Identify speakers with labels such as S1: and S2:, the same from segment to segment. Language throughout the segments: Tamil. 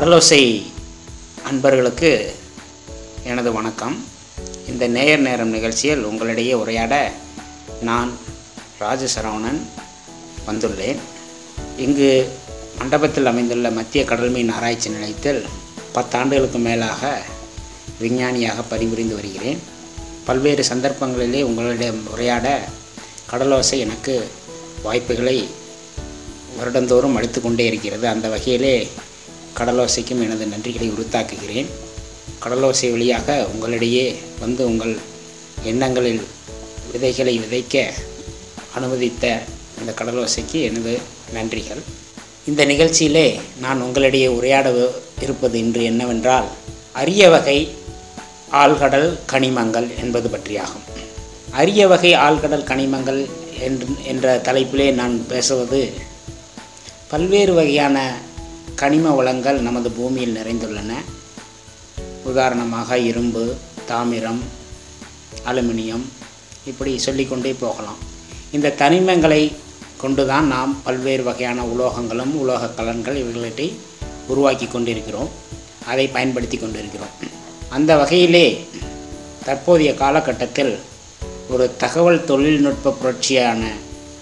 S1: கடலோசை அன்பர்களுக்கு எனது வணக்கம் இந்த நேயர் நேரம் நிகழ்ச்சியில் உங்களிடையே உரையாட நான் ராஜசரவணன் வந்துள்ளேன் இங்கு மண்டபத்தில் அமைந்துள்ள மத்திய கடல் மீன் ஆராய்ச்சி நிலையத்தில் பத்தாண்டுகளுக்கு மேலாக விஞ்ஞானியாக பரிந்துரைந்து வருகிறேன் பல்வேறு சந்தர்ப்பங்களிலே உங்களிடம் உரையாட கடலோசை எனக்கு வாய்ப்புகளை வருடந்தோறும் அளித்து கொண்டே இருக்கிறது அந்த வகையிலே கடலோசைக்கும் எனது நன்றிகளை உருத்தாக்குகிறேன் கடலோசை வழியாக உங்களிடையே வந்து உங்கள் எண்ணங்களில் விதைகளை விதைக்க அனுமதித்த இந்த கடலோசைக்கு எனது நன்றிகள் இந்த நிகழ்ச்சியிலே நான் உங்களிடையே உரையாட இருப்பது இன்று என்னவென்றால் அரிய வகை ஆழ்கடல் கனிமங்கள் என்பது பற்றியாகும் அரிய வகை ஆழ்கடல் கனிமங்கள் என்ற தலைப்பிலே நான் பேசுவது பல்வேறு வகையான கனிம வளங்கள் நமது பூமியில் நிறைந்துள்ளன உதாரணமாக இரும்பு தாமிரம் அலுமினியம் இப்படி சொல்லிக்கொண்டே போகலாம் இந்த தனிமங்களை கொண்டு தான் நாம் பல்வேறு வகையான உலோகங்களும் உலோக கலன்கள் இவர்களை உருவாக்கி கொண்டிருக்கிறோம் அதை பயன்படுத்தி கொண்டிருக்கிறோம் அந்த வகையிலே தற்போதைய காலகட்டத்தில் ஒரு தகவல் தொழில்நுட்ப புரட்சியான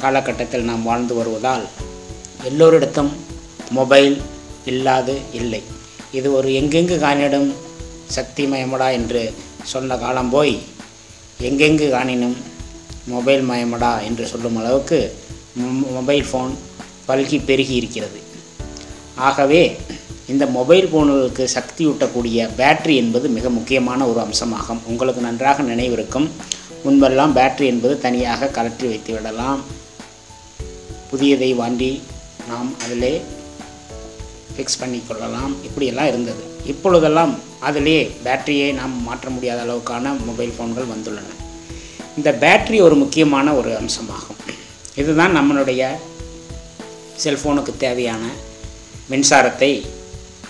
S1: காலகட்டத்தில் நாம் வாழ்ந்து வருவதால் எல்லோரிடத்தும் மொபைல் இல்லாது இல்லை இது ஒரு எங்கெங்கு காணிடும் சக்திமயமடா என்று சொன்ன காலம் போய் எங்கெங்கு காணினும் மொபைல் மயமடா என்று சொல்லும் அளவுக்கு மொபைல் ஃபோன் பல்கி பெருகி இருக்கிறது ஆகவே இந்த மொபைல் ஃபோனுக்கு சக்தி ஊட்டக்கூடிய பேட்ரி என்பது மிக முக்கியமான ஒரு அம்சமாகும் உங்களுக்கு நன்றாக நினைவிருக்கும் முன்பெல்லாம் பேட்ரி என்பது தனியாக கலற்றி வைத்து விடலாம் புதியதை வாண்டி நாம் அதிலே ஃபிக்ஸ் பண்ணி கொள்ளலாம் இப்படியெல்லாம் இருந்தது இப்பொழுதெல்லாம் அதிலே பேட்டரியை நாம் மாற்ற முடியாத அளவுக்கான மொபைல் ஃபோன்கள் வந்துள்ளன இந்த பேட்ரி ஒரு முக்கியமான ஒரு அம்சமாகும் இதுதான் நம்மளுடைய செல்ஃபோனுக்கு தேவையான மின்சாரத்தை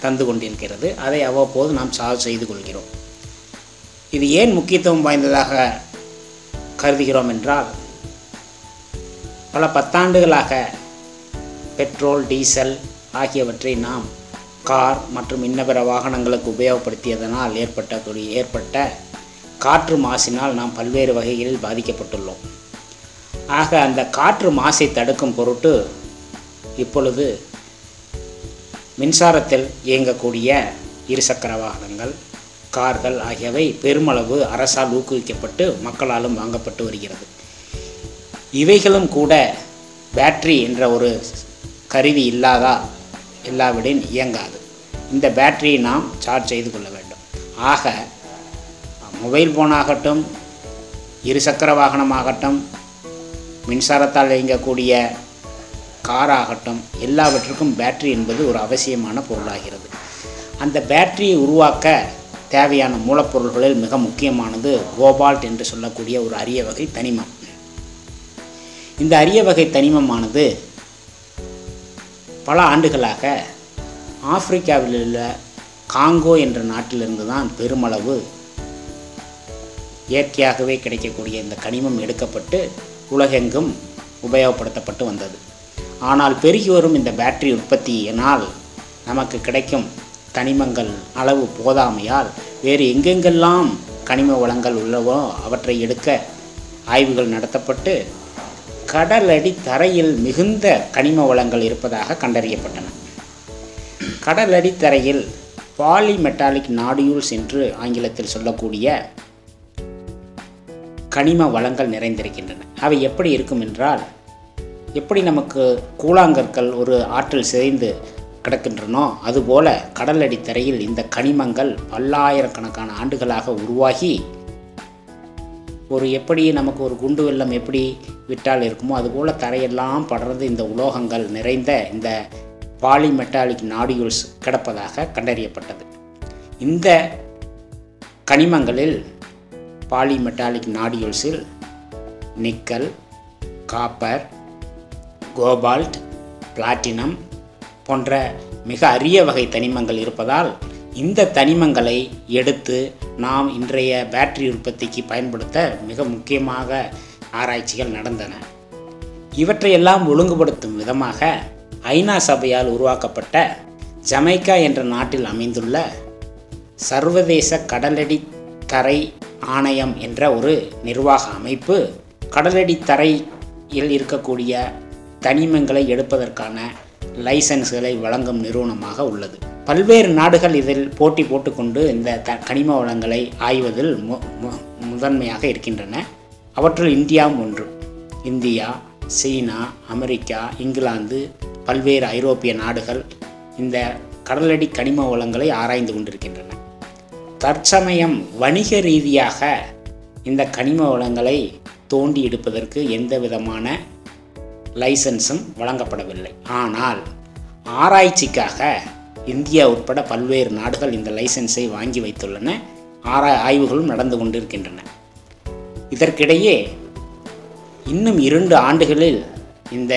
S1: தந்து கொண்டிருக்கிறது அதை அவ்வப்போது நாம் சார்ஜ் செய்து கொள்கிறோம் இது ஏன் முக்கியத்துவம் வாய்ந்ததாக கருதுகிறோம் என்றால் பல பத்தாண்டுகளாக பெட்ரோல் டீசல் ஆகியவற்றை நாம் கார் மற்றும் இன்னபிற வாகனங்களுக்கு உபயோகப்படுத்தியதனால் ஏற்பட்டக்கூடிய ஏற்பட்ட காற்று மாசினால் நாம் பல்வேறு வகைகளில் பாதிக்கப்பட்டுள்ளோம் ஆக அந்த காற்று மாசை தடுக்கும் பொருட்டு இப்பொழுது மின்சாரத்தில் இயங்கக்கூடிய இருசக்கர வாகனங்கள் கார்கள் ஆகியவை பெருமளவு அரசால் ஊக்குவிக்கப்பட்டு மக்களாலும் வாங்கப்பட்டு வருகிறது இவைகளும் கூட பேட்ரி என்ற ஒரு கருவி இல்லாதா இல்லாவிடின் இயங்காது இந்த பேட்டரியை நாம் சார்ஜ் செய்து கொள்ள வேண்டும் ஆக மொபைல் ஃபோனாகட்டும் இருசக்கர வாகனமாகட்டும் மின்சாரத்தால் இயங்கக்கூடிய காராகட்டும் எல்லாவற்றுக்கும் பேட்டரி என்பது ஒரு அவசியமான பொருளாகிறது அந்த பேட்டரியை உருவாக்க தேவையான மூலப்பொருள்களில் மிக முக்கியமானது கோபால்ட் என்று சொல்லக்கூடிய ஒரு அரிய வகை தனிமம் இந்த அரிய வகை தனிமமானது பல ஆண்டுகளாக ஆப்பிரிக்காவில் உள்ள காங்கோ என்ற நாட்டிலிருந்து தான் பெருமளவு இயற்கையாகவே கிடைக்கக்கூடிய இந்த கனிமம் எடுக்கப்பட்டு உலகெங்கும் உபயோகப்படுத்தப்பட்டு வந்தது ஆனால் பெருகி வரும் இந்த பேட்டரி உற்பத்தியினால் நமக்கு கிடைக்கும் கனிமங்கள் அளவு போதாமையால் வேறு எங்கெங்கெல்லாம் கனிம வளங்கள் உள்ளவோ அவற்றை எடுக்க ஆய்வுகள் நடத்தப்பட்டு கடலடி தரையில் மிகுந்த கனிம வளங்கள் இருப்பதாக கண்டறியப்பட்டன கடலடி தரையில் பாலிமெட்டாலிக் நாடியூல்ஸ் என்று ஆங்கிலத்தில் சொல்லக்கூடிய கனிம வளங்கள் நிறைந்திருக்கின்றன அவை எப்படி இருக்கும் என்றால் எப்படி நமக்கு கூழாங்கற்கள் ஒரு ஆற்றில் சிதைந்து கிடக்கின்றனோ அதுபோல கடலடித்தரையில் தரையில் இந்த கனிமங்கள் பல்லாயிரக்கணக்கான ஆண்டுகளாக உருவாகி ஒரு எப்படி நமக்கு ஒரு குண்டு வெள்ளம் எப்படி விட்டால் இருக்குமோ அதுபோல் தரையெல்லாம் படுறது இந்த உலோகங்கள் நிறைந்த இந்த பாலி மெட்டாலிக் நாடியூல்ஸ் கிடப்பதாக கண்டறியப்பட்டது இந்த கனிமங்களில் பாலி மெட்டாலிக் நாடியூல்ஸில் நிக்கல் காப்பர் கோபால்ட் பிளாட்டினம் போன்ற மிக அரிய வகை தனிமங்கள் இருப்பதால் இந்த தனிமங்களை எடுத்து நாம் இன்றைய பேட்டரி உற்பத்திக்கு பயன்படுத்த மிக முக்கியமாக ஆராய்ச்சிகள் நடந்தன இவற்றையெல்லாம் ஒழுங்குபடுத்தும் விதமாக ஐநா சபையால் உருவாக்கப்பட்ட ஜமைக்கா என்ற நாட்டில் அமைந்துள்ள சர்வதேச கடலடி தரை ஆணையம் என்ற ஒரு நிர்வாக அமைப்பு கடலடி தரையில் இருக்கக்கூடிய தனிமங்களை எடுப்பதற்கான லைசன்ஸ்களை வழங்கும் நிறுவனமாக உள்ளது பல்வேறு நாடுகள் இதில் போட்டி போட்டுக்கொண்டு இந்த த கனிம வளங்களை ஆய்வதில் மு முதன்மையாக இருக்கின்றன அவற்றுள் இந்தியாவும் ஒன்று இந்தியா சீனா அமெரிக்கா இங்கிலாந்து பல்வேறு ஐரோப்பிய நாடுகள் இந்த கடலடி கனிம வளங்களை ஆராய்ந்து கொண்டிருக்கின்றன தற்சமயம் வணிக ரீதியாக இந்த கனிம வளங்களை தோண்டி எடுப்பதற்கு எந்த விதமான லைசன்ஸும் வழங்கப்படவில்லை ஆனால் ஆராய்ச்சிக்காக இந்தியா உட்பட பல்வேறு நாடுகள் இந்த லைசன்ஸை வாங்கி வைத்துள்ளன ஆரா ஆய்வுகளும் நடந்து கொண்டிருக்கின்றன இதற்கிடையே இன்னும் இரண்டு ஆண்டுகளில் இந்த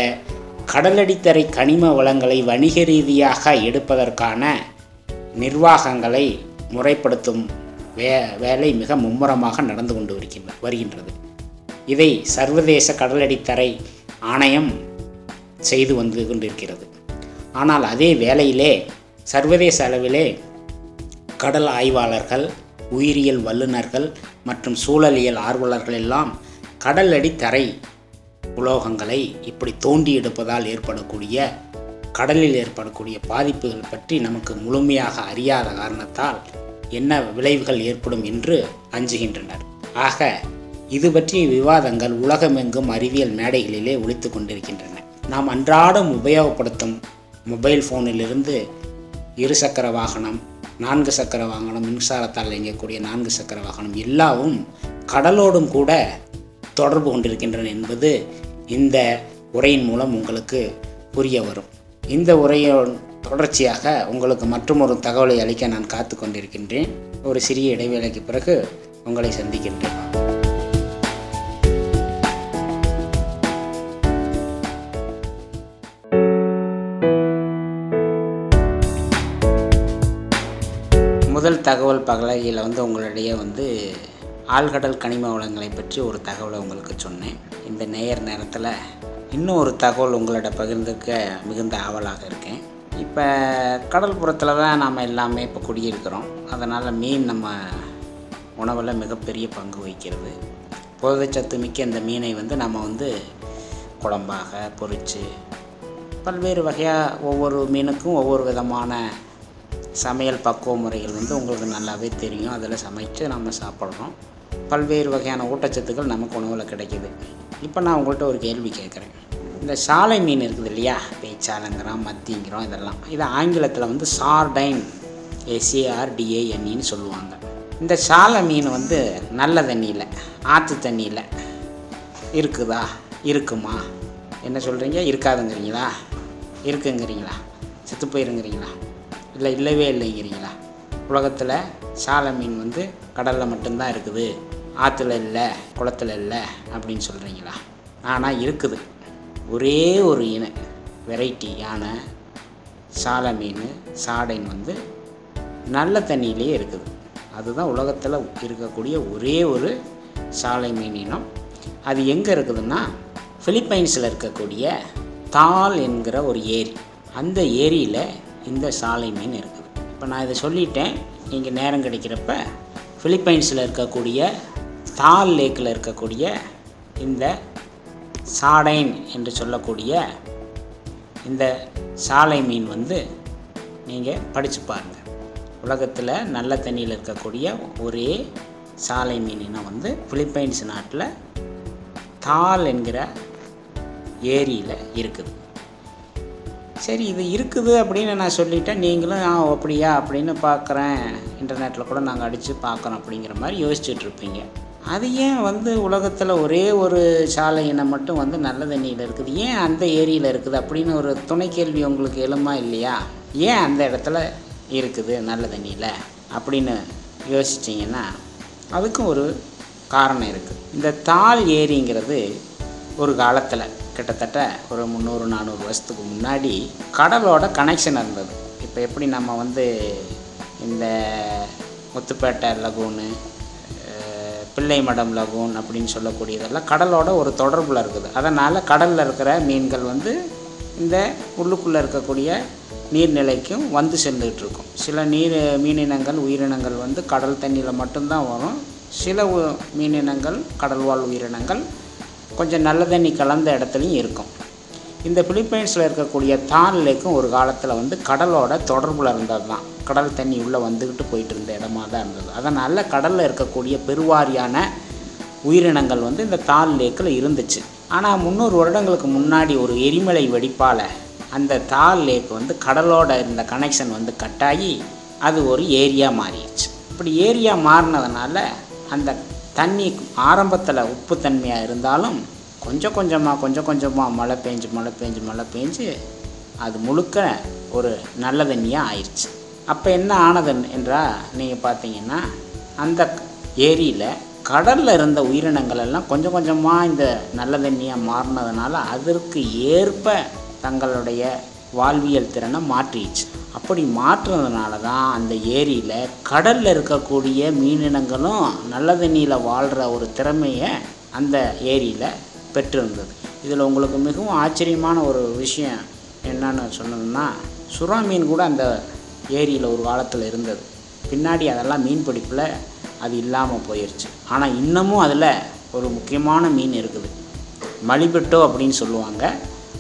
S1: கடலடித்தரை கனிம வளங்களை வணிக ரீதியாக எடுப்பதற்கான நிர்வாகங்களை முறைப்படுத்தும் வே வேலை மிக மும்முரமாக நடந்து கொண்டு வருகின்ற வருகின்றது இதை சர்வதேச கடலடித்தரை ஆணையம் செய்து வந்து கொண்டிருக்கிறது ஆனால் அதே வேளையிலே சர்வதேச அளவிலே கடல் ஆய்வாளர்கள் உயிரியல் வல்லுநர்கள் மற்றும் சூழலியல் ஆர்வலர்கள் எல்லாம் கடல் அடித்தரை உலோகங்களை இப்படி தோண்டி எடுப்பதால் ஏற்படக்கூடிய கடலில் ஏற்படக்கூடிய பாதிப்புகள் பற்றி நமக்கு முழுமையாக அறியாத காரணத்தால் என்ன விளைவுகள் ஏற்படும் என்று அஞ்சுகின்றனர் ஆக இது பற்றிய விவாதங்கள் உலகமெங்கும் அறிவியல் மேடைகளிலே ஒழித்து கொண்டிருக்கின்றன நாம் அன்றாடம் உபயோகப்படுத்தும் மொபைல் ஃபோனிலிருந்து இருசக்கர வாகனம் நான்கு சக்கர வாகனம் மின்சாரத்தால் இயங்கக்கூடிய நான்கு சக்கர வாகனம் எல்லாவும் கடலோடும் கூட தொடர்பு கொண்டிருக்கின்றன என்பது இந்த உரையின் மூலம் உங்களுக்கு புரிய வரும் இந்த உரையின் தொடர்ச்சியாக உங்களுக்கு மற்றொரு தகவலை அளிக்க நான் காத்து கொண்டிருக்கின்றேன் ஒரு சிறிய இடைவேளைக்கு பிறகு உங்களை சந்திக்கின்றேன் தகவல் பகலகையில் வந்து உங்களுடைய வந்து ஆழ்கடல் கனிம வளங்களை பற்றி ஒரு தகவலை உங்களுக்கு சொன்னேன் இந்த நேயர் நேரத்தில் இன்னும் ஒரு தகவல் உங்களோட பகிர்ந்துக்க மிகுந்த ஆவலாக இருக்கேன் இப்போ கடல்புறத்தில் தான் நாம் எல்லாமே இப்போ குடியிருக்கிறோம் அதனால் மீன் நம்ம உணவில் மிகப்பெரிய பங்கு வகிக்கிறது புரதச்சத்து மிக்க இந்த மீனை வந்து நம்ம வந்து குழம்பாக பொறிச்சு பல்வேறு வகையாக ஒவ்வொரு மீனுக்கும் ஒவ்வொரு விதமான சமையல் பக்குவ முறைகள் வந்து உங்களுக்கு நல்லாவே தெரியும் அதில் சமைத்து நம்ம சாப்பிட்றோம் பல்வேறு வகையான ஊட்டச்சத்துக்கள் நமக்கு உணவில் கிடைக்கிது இப்போ நான் உங்கள்கிட்ட ஒரு கேள்வி கேட்குறேன் இந்த சாலை மீன் இருக்குது இல்லையா பேச்சாலங்கிறோம் மத்திங்கிறோம் இதெல்லாம் இது ஆங்கிலத்தில் வந்து சார்டைன் எஸ்ஏஆர்டிஏஎன்இன்னு e சொல்லுவாங்க இந்த சாலை மீன் வந்து நல்ல தண்ணியில் ஆற்று தண்ணியில் இருக்குதா இருக்குமா என்ன சொல்கிறீங்க இருக்காதுங்கிறீங்களா இருக்குங்கிறீங்களா செத்து போயிருங்கிறீங்களா இல்லை இல்லவே இல்லைங்கிறீங்களா உலகத்தில் சால மீன் வந்து கடலில் மட்டும்தான் இருக்குது ஆற்றுல இல்லை குளத்தில் இல்லை அப்படின்னு சொல்கிறீங்களா ஆனால் இருக்குது ஒரே ஒரு இன வெரைட்டியான சால மீன் சாடைன் வந்து நல்ல தண்ணியிலே இருக்குது அதுதான் உலகத்தில் இருக்கக்கூடிய ஒரே ஒரு சாலை மீன் இனம் அது எங்கே இருக்குதுன்னா ஃபிலிப்பைன்ஸில் இருக்கக்கூடிய தால் என்கிற ஒரு ஏரி அந்த ஏரியில் இந்த சாலை மீன் இருக்குது இப்போ நான் இதை சொல்லிட்டேன் நீங்கள் நேரம் கிடைக்கிறப்ப ஃபிலிப்பைன்ஸில் இருக்கக்கூடிய தால் லேக்கில் இருக்கக்கூடிய இந்த சாடைன் என்று சொல்லக்கூடிய இந்த சாலை மீன் வந்து நீங்கள் படித்து பாருங்கள் உலகத்தில் நல்ல தண்ணியில் இருக்கக்கூடிய ஒரே சாலை மீனினம் வந்து ஃபிலிப்பைன்ஸ் நாட்டில் தால் என்கிற ஏரியில் இருக்குது சரி இது இருக்குது அப்படின்னு நான் சொல்லிட்டேன் நீங்களும் ஆ அப்படியா அப்படின்னு பார்க்குறேன் இன்டர்நெட்டில் கூட நாங்கள் அடித்து பார்க்குறோம் அப்படிங்கிற மாதிரி யோசிச்சுட்ருப்பீங்க அது ஏன் வந்து உலகத்தில் ஒரே ஒரு சாலையினை மட்டும் வந்து நல்ல தண்ணியில் இருக்குது ஏன் அந்த ஏரியில் இருக்குது அப்படின்னு ஒரு துணை கேள்வி உங்களுக்கு எழுமா இல்லையா ஏன் அந்த இடத்துல இருக்குது நல்ல தண்ணியில் அப்படின்னு யோசிச்சிங்கன்னா அதுக்கும் ஒரு காரணம் இருக்குது இந்த தால் ஏரிங்கிறது ஒரு காலத்தில் கிட்டத்தட்ட ஒரு முந்நூறு நானூறு வருஷத்துக்கு முன்னாடி கடலோட கனெக்ஷன் இருந்தது இப்போ எப்படி நம்ம வந்து இந்த முத்துப்பேட்டை லகூனு பிள்ளை மடம் லகூன் அப்படின்னு சொல்லக்கூடியதெல்லாம் கடலோட ஒரு தொடர்பில் இருக்குது அதனால் கடலில் இருக்கிற மீன்கள் வந்து இந்த உள்ளுக்குள்ளே இருக்கக்கூடிய நீர்நிலைக்கும் வந்து சென்றுகிட்ருக்கும் இருக்கும் சில நீர் மீனினங்கள் உயிரினங்கள் வந்து கடல் தண்ணியில் மட்டும்தான் வரும் சில மீனினங்கள் கடல்வாழ் உயிரினங்கள் கொஞ்சம் நல்ல தண்ணி கலந்த இடத்துலையும் இருக்கும் இந்த பிலிப்பைன்ஸில் இருக்கக்கூடிய தான் லேக்கும் ஒரு காலத்தில் வந்து கடலோட தொடர்பில் இருந்தது தான் கடல் தண்ணி உள்ளே வந்துக்கிட்டு போயிட்டு இருந்த இடமா தான் இருந்தது அதனால் கடலில் இருக்கக்கூடிய பெருவாரியான உயிரினங்கள் வந்து இந்த தான் லேக்கில் இருந்துச்சு ஆனால் முந்நூறு வருடங்களுக்கு முன்னாடி ஒரு எரிமலை வெடிப்பால் அந்த தால் லேக் வந்து கடலோட இருந்த கனெக்ஷன் வந்து கட்டாகி அது ஒரு ஏரியா மாறிடுச்சு இப்படி ஏரியா மாறினதுனால அந்த தண்ணி ஆரம்பத்தில் உப்பு தன்மையாக இருந்தாலும் கொஞ்சம் கொஞ்சமாக கொஞ்சம் கொஞ்சமாக மழை பெஞ்சு மழை பெஞ்சு மழை பெஞ்சு அது முழுக்க ஒரு நல்ல தண்ணியாக ஆயிடுச்சு அப்போ என்ன ஆனது என்றால் நீங்கள் பார்த்தீங்கன்னா அந்த ஏரியில் கடலில் இருந்த உயிரினங்கள் எல்லாம் கொஞ்சம் கொஞ்சமாக இந்த நல்ல தண்ணியாக மாறினதுனால அதற்கு ஏற்ப தங்களுடைய வாழ்வியல் திறனை மாற்றிடுச்சு அப்படி மாற்றுறதுனால தான் அந்த ஏரியில் கடலில் இருக்கக்கூடிய மீனினங்களும் நல்ல தண்ணியில் வாழ்கிற ஒரு திறமையை அந்த ஏரியில் பெற்றிருந்தது இதில் உங்களுக்கு மிகவும் ஆச்சரியமான ஒரு விஷயம் என்னன்னு சொன்னதுன்னா சுறா மீன் கூட அந்த ஏரியில் ஒரு காலத்தில் இருந்தது பின்னாடி அதெல்லாம் மீன் பிடிப்பில் அது இல்லாமல் போயிடுச்சு ஆனால் இன்னமும் அதில் ஒரு முக்கியமான மீன் இருக்குது மலிபெட்டோ அப்படின்னு சொல்லுவாங்க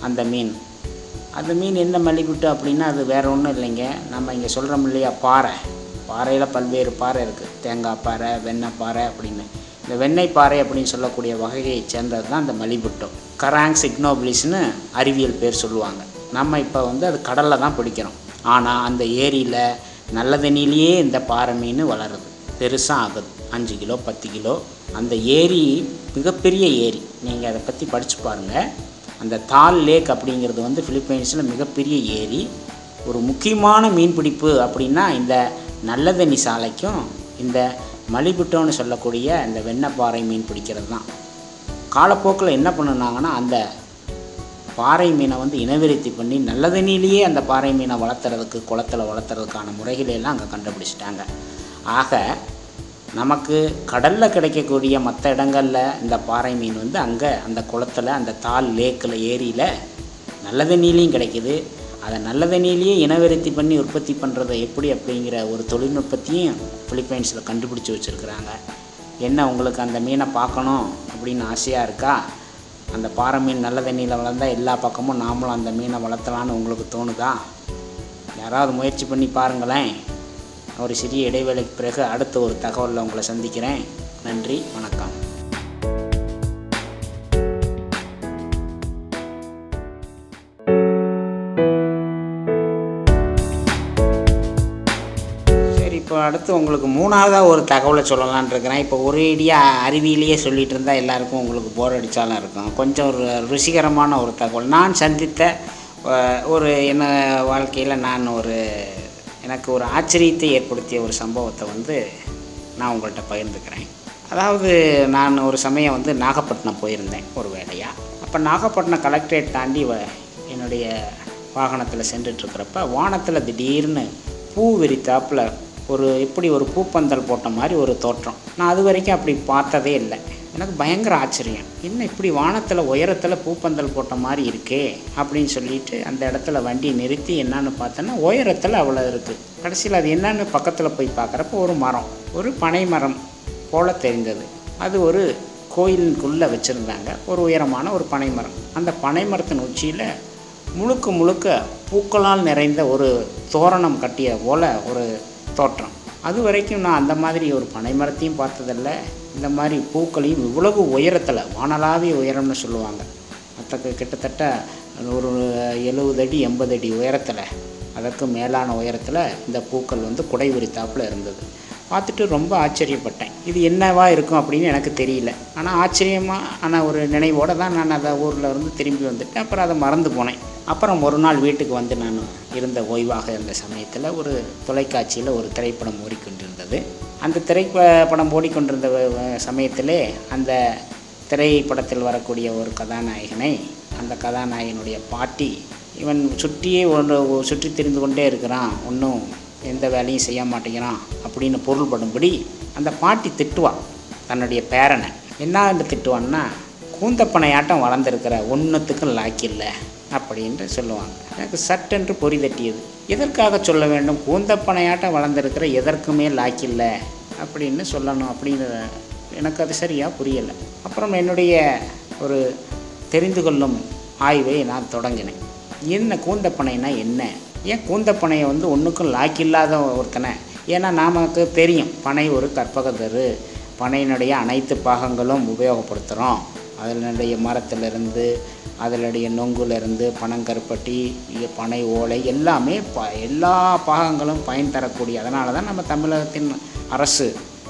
S1: அந்த மீன் அந்த மீன் என்ன மல்லிகுட்டு அப்படின்னா அது வேறு ஒன்றும் இல்லைங்க நம்ம இங்கே சொல்கிறோம் இல்லையா பாறை பாறையில் பல்வேறு பாறை இருக்குது தேங்காய் பாறை வெண்ணெய் பாறை அப்படின்னு இந்த வெண்ணெய் பாறை அப்படின்னு சொல்லக்கூடிய வகையை சேர்ந்தது தான் அந்த மலிபுட்டம் கராங்ஸ் இக்னோபிளிஸ்னு அறிவியல் பேர் சொல்லுவாங்க நம்ம இப்போ வந்து அது கடலில் தான் பிடிக்கிறோம் ஆனால் அந்த ஏரியில் நல்ல தண்ணியிலேயே இந்த பாறை மீன் வளருது பெருசாக ஆகுது அஞ்சு கிலோ பத்து கிலோ அந்த ஏரி மிகப்பெரிய ஏரி நீங்கள் அதை பற்றி படித்து பாருங்கள் அந்த தால் லேக் அப்படிங்கிறது வந்து ஃபிலிப்பைன்ஸில் மிகப்பெரிய ஏரி ஒரு முக்கியமான மீன்பிடிப்பு அப்படின்னா இந்த நல்லதண்ணி சாலைக்கும் இந்த மலிபிட்டோன்னு சொல்லக்கூடிய இந்த வெண்ணப்பாறை மீன் பிடிக்கிறது தான் காலப்போக்கில் என்ன பண்ணுனாங்கன்னா அந்த பாறை மீனை வந்து இனவிருத்தி பண்ணி நல்லதண்ணிலேயே அந்த பாறை மீனை வளர்த்துறதுக்கு குளத்தில் வளர்த்துறதுக்கான முறைகளையெல்லாம் அங்கே கண்டுபிடிச்சிட்டாங்க ஆக நமக்கு கடலில் கிடைக்கக்கூடிய மற்ற இடங்களில் இந்த பாறை மீன் வந்து அங்கே அந்த குளத்தில் அந்த தால் லேக்கில் ஏரியில் நல்ல தண்ணியிலையும் கிடைக்கிது அதை நல்ல தண்ணியிலேயே இனவிருத்தி பண்ணி உற்பத்தி பண்ணுறதை எப்படி அப்படிங்கிற ஒரு தொழில்நுட்பத்தையும் ஃபிலிப்பைன்ஸில் கண்டுபிடிச்சி வச்சுருக்குறாங்க என்ன உங்களுக்கு அந்த மீனை பார்க்கணும் அப்படின்னு ஆசையாக இருக்கா அந்த பாறை மீன் நல்ல தண்ணியில் வளர்ந்தால் எல்லா பக்கமும் நாமளும் அந்த மீனை வளர்த்தலான்னு உங்களுக்கு தோணுதா யாராவது முயற்சி பண்ணி பாருங்களேன் ஒரு சிறிய இடைவேளைக்கு பிறகு அடுத்த ஒரு தகவலில் உங்களை சந்திக்கிறேன் நன்றி வணக்கம் இப்போ அடுத்து உங்களுக்கு மூணாவதாக ஒரு தகவலை இருக்கிறேன் இப்போ ஒரேடியாக அறிவியிலேயே சொல்லிகிட்டு இருந்தால் எல்லாருக்கும் உங்களுக்கு போர் அடித்தாலும் இருக்கும் கொஞ்சம் ஒரு ருசிகரமான ஒரு தகவல் நான் சந்தித்த ஒரு என்ன வாழ்க்கையில் நான் ஒரு எனக்கு ஒரு ஆச்சரியத்தை ஏற்படுத்திய ஒரு சம்பவத்தை வந்து நான் உங்கள்கிட்ட பகிர்ந்துக்கிறேன் அதாவது நான் ஒரு சமயம் வந்து நாகப்பட்டினம் போயிருந்தேன் ஒரு வேலையாக அப்போ நாகப்பட்டினம் கலெக்டரேட் தாண்டி வ என்னுடைய வாகனத்தில் சென்றுட்டுருக்கிறப்ப வானத்தில் திடீர்னு பூ வெறித்தாப்பில் ஒரு எப்படி ஒரு பூப்பந்தல் போட்ட மாதிரி ஒரு தோற்றம் நான் அது வரைக்கும் அப்படி பார்த்ததே இல்லை எனக்கு பயங்கர ஆச்சரியம் என்ன இப்படி வானத்தில் உயரத்தில் பூப்பந்தல் போட்ட மாதிரி இருக்கே அப்படின்னு சொல்லிட்டு அந்த இடத்துல வண்டி நிறுத்தி என்னான்னு பார்த்தோன்னா உயரத்தில் அவ்வளோ இருக்குது கடைசியில் அது என்னன்னு பக்கத்தில் போய் பார்க்குறப்ப ஒரு மரம் ஒரு பனை மரம் போல தெரிந்தது அது ஒரு கோயிலுக்குள்ளே வச்சுருந்தாங்க ஒரு உயரமான ஒரு பனை மரம் அந்த பனை மரத்தின் உச்சியில் முழுக்க முழுக்க பூக்களால் நிறைந்த ஒரு தோரணம் கட்டிய போல ஒரு தோற்றம் அது வரைக்கும் நான் அந்த மாதிரி ஒரு பனை மரத்தையும் பார்த்ததில்ல இந்த மாதிரி பூக்களையும் இவ்வளவு உயரத்தில் வானலாவிய உயரம்னு சொல்லுவாங்க மற்ற கிட்டத்தட்ட ஒரு எழுபது அடி எண்பது அடி உயரத்தில் அதற்கு மேலான உயரத்தில் இந்த பூக்கள் வந்து குடை உரித்தாப்பில் இருந்தது பார்த்துட்டு ரொம்ப ஆச்சரியப்பட்டேன் இது என்னவா இருக்கும் அப்படின்னு எனக்கு தெரியல ஆனால் ஆச்சரியமாக ஆனால் ஒரு நினைவோடு தான் நான் அதை ஊரில் இருந்து திரும்பி வந்துட்டேன் அப்புறம் அதை மறந்து போனேன் அப்புறம் ஒரு நாள் வீட்டுக்கு வந்து நான் இருந்த ஓய்வாக இருந்த சமயத்தில் ஒரு தொலைக்காட்சியில் ஒரு திரைப்படம் ஓடிக்கொண்டிருந்தது அந்த திரைப்படம் ஓடிக்கொண்டிருந்த சமயத்திலே அந்த திரைப்படத்தில் வரக்கூடிய ஒரு கதாநாயகனை அந்த கதாநாயகனுடைய பாட்டி இவன் சுற்றியே ஒன்று சுற்றி திரிந்து கொண்டே இருக்கிறான் ஒன்றும் எந்த வேலையும் செய்ய மாட்டேங்கிறான் அப்படின்னு பொருள்படும்படி அந்த பாட்டி திட்டுவாள் தன்னுடைய பேரனை என்ன திட்டுவான்னா கூந்தப்பனையாட்டம் வளர்ந்துருக்கிற ஒன்றுத்துக்கும் லாக்கி இல்லை அப்படின்ட்டு சொல்லுவாங்க எனக்கு சட்டென்று பொறி தட்டியது எதற்காக சொல்ல வேண்டும் கூந்தப்பனையாட்டம் வளர்ந்துருக்கிற எதற்குமே லாக்கி இல்லை அப்படின்னு சொல்லணும் அப்படிங்கிற எனக்கு அது சரியாக புரியலை அப்புறம் என்னுடைய ஒரு தெரிந்து கொள்ளும் ஆய்வை நான் தொடங்கினேன் என்ன கூந்தப்பனைனா என்ன ஏன் கூந்த பனையை வந்து ஒன்றுக்கும் லாக் இல்லாத ஒருத்தனை ஏன்னா நமக்கு தெரியும் பனை ஒரு கற்பகதரு பனையினுடைய அனைத்து பாகங்களும் உபயோகப்படுத்துகிறோம் அதனுடைய மரத்திலிருந்து அதனுடைய நொங்குலேருந்து பனங்கருப்பட்டி பனை ஓலை எல்லாமே ப எல்லா பாகங்களும் பயன் தரக்கூடிய அதனால தான் நம்ம தமிழகத்தின் அரசு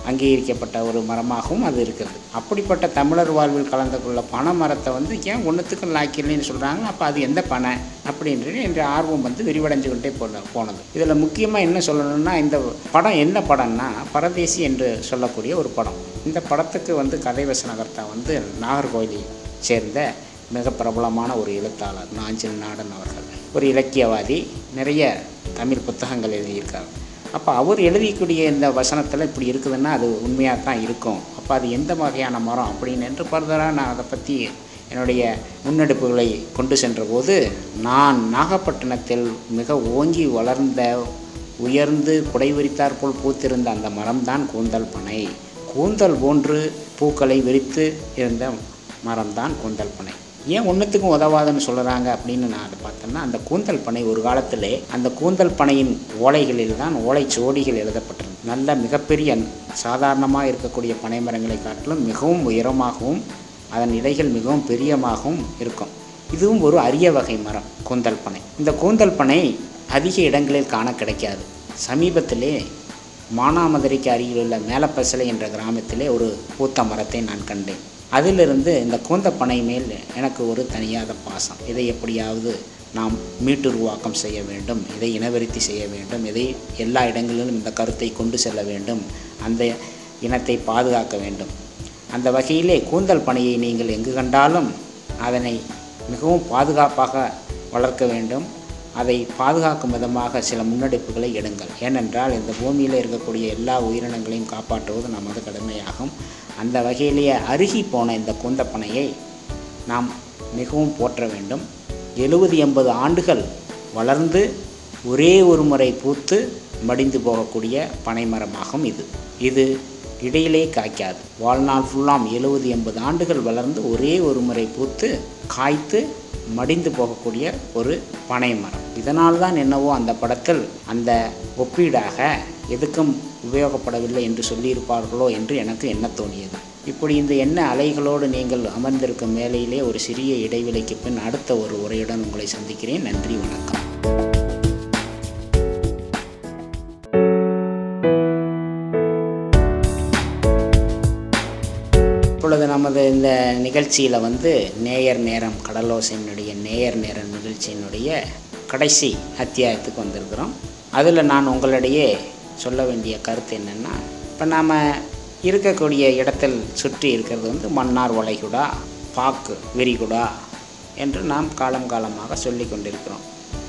S1: அங்கீகரிக்கப்பட்ட ஒரு மரமாகவும் அது இருக்கிறது அப்படிப்பட்ட தமிழர் வாழ்வில் கலந்து கொள்ள பனை மரத்தை வந்து ஏன் ஒன்றுத்துக்கும் லாக்கில்லைன்னு சொல்கிறாங்க அப்போ அது எந்த பனை அப்படின்றது என்ற ஆர்வம் வந்து விரிவடைஞ்சு கொண்டே போன போனது இதில் முக்கியமாக என்ன சொல்லணும்னா இந்த படம் என்ன படம்னா பரதேசி என்று சொல்லக்கூடிய ஒரு படம் இந்த படத்துக்கு வந்து கதைவச நகர்த்தா வந்து நாகர்கோவிலை சேர்ந்த மிக பிரபலமான ஒரு எழுத்தாளர் நாஞ்சில் நாடன் அவர்கள் ஒரு இலக்கியவாதி நிறைய தமிழ் புத்தகங்கள் எழுதியிருக்கார் அப்போ அவர் எழுதிக்கூடிய இந்த வசனத்தில் இப்படி இருக்குதுன்னா அது உண்மையாக தான் இருக்கும் அப்போ அது எந்த வகையான மரம் அப்படின்னு என்று ஃபர்தராக நான் அதை பற்றி என்னுடைய முன்னெடுப்புகளை கொண்டு சென்றபோது நான் நாகப்பட்டினத்தில் மிக ஓங்கி வளர்ந்த உயர்ந்து குடை விரித்தாற்போல் பூத்திருந்த அந்த மரம்தான் கூந்தல் பனை கூந்தல் போன்று பூக்களை விரித்து இருந்த மரம்தான் கூந்தல் பனை ஏன் ஒன்றுத்துக்கும் உதவாதுன்னு சொல்கிறாங்க அப்படின்னு நான் அதை பார்த்தேன்னா அந்த கூந்தல் பனை ஒரு காலத்தில் அந்த கூந்தல் பனையின் ஓலைகளில் தான் சோடிகள் எழுதப்பட்டிருந்தது நல்ல மிகப்பெரிய சாதாரணமாக இருக்கக்கூடிய பனை மரங்களை காட்டிலும் மிகவும் உயரமாகவும் அதன் இலைகள் மிகவும் பெரியமாகவும் இருக்கும் இதுவும் ஒரு அரிய வகை மரம் கூந்தல் பனை இந்த கூந்தல் பனை அதிக இடங்களில் காண கிடைக்காது சமீபத்திலே மானாமதுரைக்கு அருகிலுள்ள மேலப்பசலை என்ற கிராமத்திலே ஒரு பூத்த மரத்தை நான் கண்டேன் அதிலிருந்து இந்த கூந்த பனை மேல் எனக்கு ஒரு தனியாத பாசம் இதை எப்படியாவது நாம் மீட்டுருவாக்கம் செய்ய வேண்டும் இதை இனவிருத்தி செய்ய வேண்டும் இதை எல்லா இடங்களிலும் இந்த கருத்தை கொண்டு செல்ல வேண்டும் அந்த இனத்தை பாதுகாக்க வேண்டும் அந்த வகையிலே கூந்தல் பணியை நீங்கள் எங்கு கண்டாலும் அதனை மிகவும் பாதுகாப்பாக வளர்க்க வேண்டும் அதை பாதுகாக்கும் விதமாக சில முன்னெடுப்புகளை எடுங்கள் ஏனென்றால் இந்த பூமியில் இருக்கக்கூடிய எல்லா உயிரினங்களையும் காப்பாற்றுவது நமது கடமையாகும் அந்த வகையிலேயே அருகி போன இந்த கூந்தப்பனையை நாம் மிகவும் போற்ற வேண்டும் எழுபது எண்பது ஆண்டுகள் வளர்ந்து ஒரே ஒரு முறை பூத்து மடிந்து போகக்கூடிய பனைமரமாகும் இது இது இடையிலே காய்க்காது வாழ்நாள் ஃபுல்லாம் எழுபது எண்பது ஆண்டுகள் வளர்ந்து ஒரே ஒரு முறை பூத்து காய்த்து மடிந்து போகக்கூடிய ஒரு பனைமரம் இதனால் தான் என்னவோ அந்த படத்தில் அந்த ஒப்பீடாக எதுக்கும் உபயோகப்படவில்லை என்று சொல்லியிருப்பார்களோ என்று எனக்கு என்ன தோணியது இப்படி இந்த என்ன அலைகளோடு நீங்கள் அமர்ந்திருக்கும் வேலையிலே ஒரு சிறிய இடைவெளிக்கு பின் அடுத்த ஒரு உரையுடன் உங்களை சந்திக்கிறேன் நன்றி வணக்கம் இப்பொழுது நமது இந்த நிகழ்ச்சியில் வந்து நேயர் நேரம் கடலோசையினுடைய நேயர் நேரம் நிகழ்ச்சியினுடைய கடைசி அத்தியாயத்துக்கு வந்திருக்கிறோம் அதில் நான் உங்களிடையே சொல்ல வேண்டிய கருத்து என்னென்னா இப்போ நாம் இருக்கக்கூடிய இடத்தில் சுற்றி இருக்கிறது வந்து மன்னார் வளைகுடா பாக்கு விரிகுடா என்று நாம் காலம் காலமாக சொல்லி கொண்டிருக்கிறோம்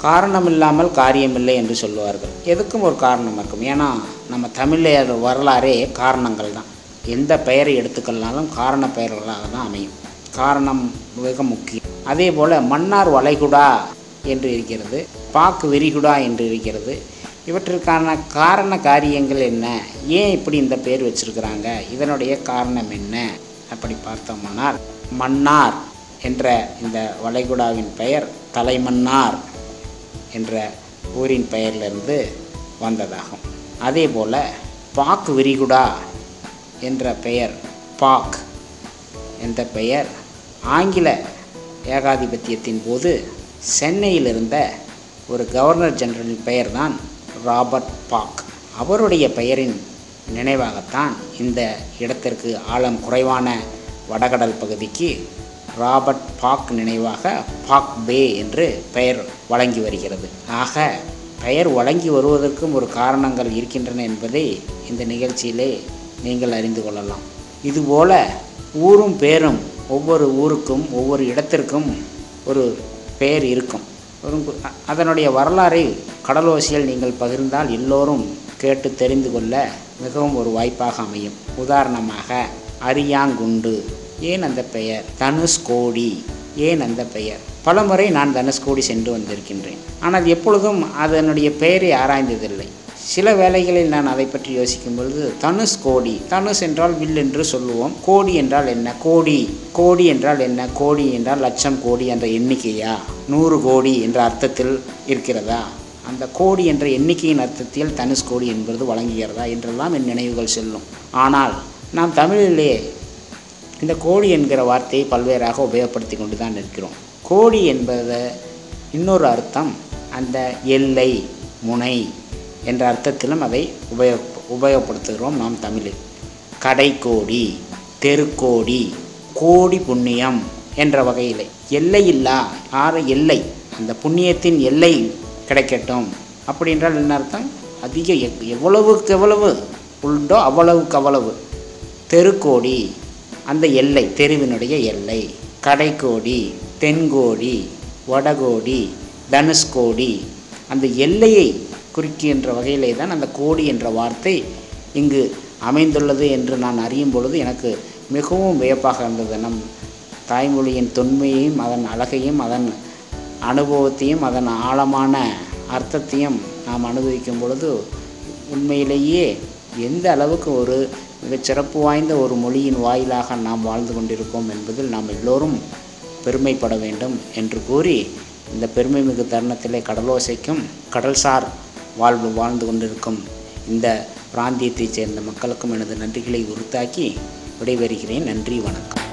S1: காரணம் இல்லாமல் காரியமில்லை என்று சொல்லுவார்கள் எதுக்கும் ஒரு காரணம் இருக்கும் ஏன்னா நம்ம தமிழர் வரலாறே காரணங்கள் தான் எந்த பெயரை எடுத்துக்கொள்ளாலும் காரண பெயர்களாக தான் அமையும் காரணம் மிக முக்கியம் அதே போல் மன்னார் வளைகுடா என்று இருக்கிறது பாக்கு விரிகுடா என்று இருக்கிறது இவற்றிற்கான காரண காரியங்கள் என்ன ஏன் இப்படி இந்த பேர் வச்சிருக்கிறாங்க இதனுடைய காரணம் என்ன அப்படி பார்த்தோம்னால் மன்னார் என்ற இந்த வளைகுடாவின் பெயர் தலைமன்னார் என்ற ஊரின் பெயரிலிருந்து வந்ததாகும் அதே போல் பாக் விரிகுடா என்ற பெயர் பாக் என்ற பெயர் ஆங்கில ஏகாதிபத்தியத்தின் போது சென்னையில் இருந்த ஒரு கவர்னர் ஜெனரலின் பெயர்தான் ராபர்ட் பாக் அவருடைய பெயரின் நினைவாகத்தான் இந்த இடத்திற்கு ஆழம் குறைவான வடகடல் பகுதிக்கு ராபர்ட் பாக் நினைவாக பாக் பே என்று பெயர் வழங்கி வருகிறது ஆக பெயர் வழங்கி வருவதற்கும் ஒரு காரணங்கள் இருக்கின்றன என்பதை இந்த நிகழ்ச்சியிலே நீங்கள் அறிந்து கொள்ளலாம் இதுபோல ஊரும் பேரும் ஒவ்வொரு ஊருக்கும் ஒவ்வொரு இடத்திற்கும் ஒரு பெயர் இருக்கும் அதனுடைய வரலாறை கடலோசியில் நீங்கள் பகிர்ந்தால் எல்லோரும் கேட்டு தெரிந்து கொள்ள மிகவும் ஒரு வாய்ப்பாக அமையும் உதாரணமாக அரியாங்குண்டு ஏன் அந்த பெயர் தனுஷ்கோடி ஏன் அந்த பெயர் பலமுறை நான் தனுஷ்கோடி சென்று வந்திருக்கின்றேன் ஆனால் எப்பொழுதும் அதனுடைய பெயரை ஆராய்ந்ததில்லை சில வேளைகளில் நான் அதை பற்றி யோசிக்கும் பொழுது தனுஷ் கோடி தனுஷ் என்றால் வில் என்று சொல்லுவோம் கோடி என்றால் என்ன கோடி கோடி என்றால் என்ன கோடி என்றால் லட்சம் கோடி என்ற எண்ணிக்கையா நூறு கோடி என்ற அர்த்தத்தில் இருக்கிறதா அந்த கோடி என்ற எண்ணிக்கையின் அர்த்தத்தில் தனுஷ் கோடி என்பது வழங்குகிறதா என்றெல்லாம் என் நினைவுகள் செல்லும் ஆனால் நாம் தமிழிலே இந்த கோடி என்கிற வார்த்தையை பல்வேறாக உபயோகப்படுத்தி கொண்டு தான் இருக்கிறோம் கோடி என்பது இன்னொரு அர்த்தம் அந்த எல்லை முனை என்ற அர்த்தத்திலும் அதை உபயோக உபயோகப்படுத்துகிறோம் நாம் தமிழில் கடைக்கோடி தெருக்கோடி கோடி புண்ணியம் என்ற வகையில் எல்லையில்லா ஆறு எல்லை அந்த புண்ணியத்தின் எல்லை கிடைக்கட்டும் அப்படின்றால் என்ன அர்த்தம் அதிக எவ்வளவுக்கு எவ்வளவு உண்டோ அவ்வளவுக்கு அவ்வளவு தெருக்கோடி அந்த எல்லை தெருவினுடைய எல்லை கடைக்கோடி தென்கோடி வடகோடி தனுஷ்கோடி அந்த எல்லையை குறிக்கின்ற வகையிலே தான் அந்த கோடி என்ற வார்த்தை இங்கு அமைந்துள்ளது என்று நான் அறியும் பொழுது எனக்கு மிகவும் வியப்பாக இருந்தது நம் தாய்மொழியின் தொன்மையையும் அதன் அழகையும் அதன் அனுபவத்தையும் அதன் ஆழமான அர்த்தத்தையும் நாம் அனுபவிக்கும் பொழுது உண்மையிலேயே எந்த அளவுக்கு ஒரு மிகச்சிறப்பு வாய்ந்த ஒரு மொழியின் வாயிலாக நாம் வாழ்ந்து கொண்டிருக்கோம் என்பதில் நாம் எல்லோரும் பெருமைப்பட வேண்டும் என்று கூறி இந்த பெருமை மிகு தருணத்திலே கடலோசைக்கும் கடல்சார் வாழ்வு வாழ்ந்து கொண்டிருக்கும் இந்த பிராந்தியத்தைச் சேர்ந்த மக்களுக்கும் எனது நன்றிகளை உறுத்தாக்கி விடைபெறுகிறேன் நன்றி வணக்கம்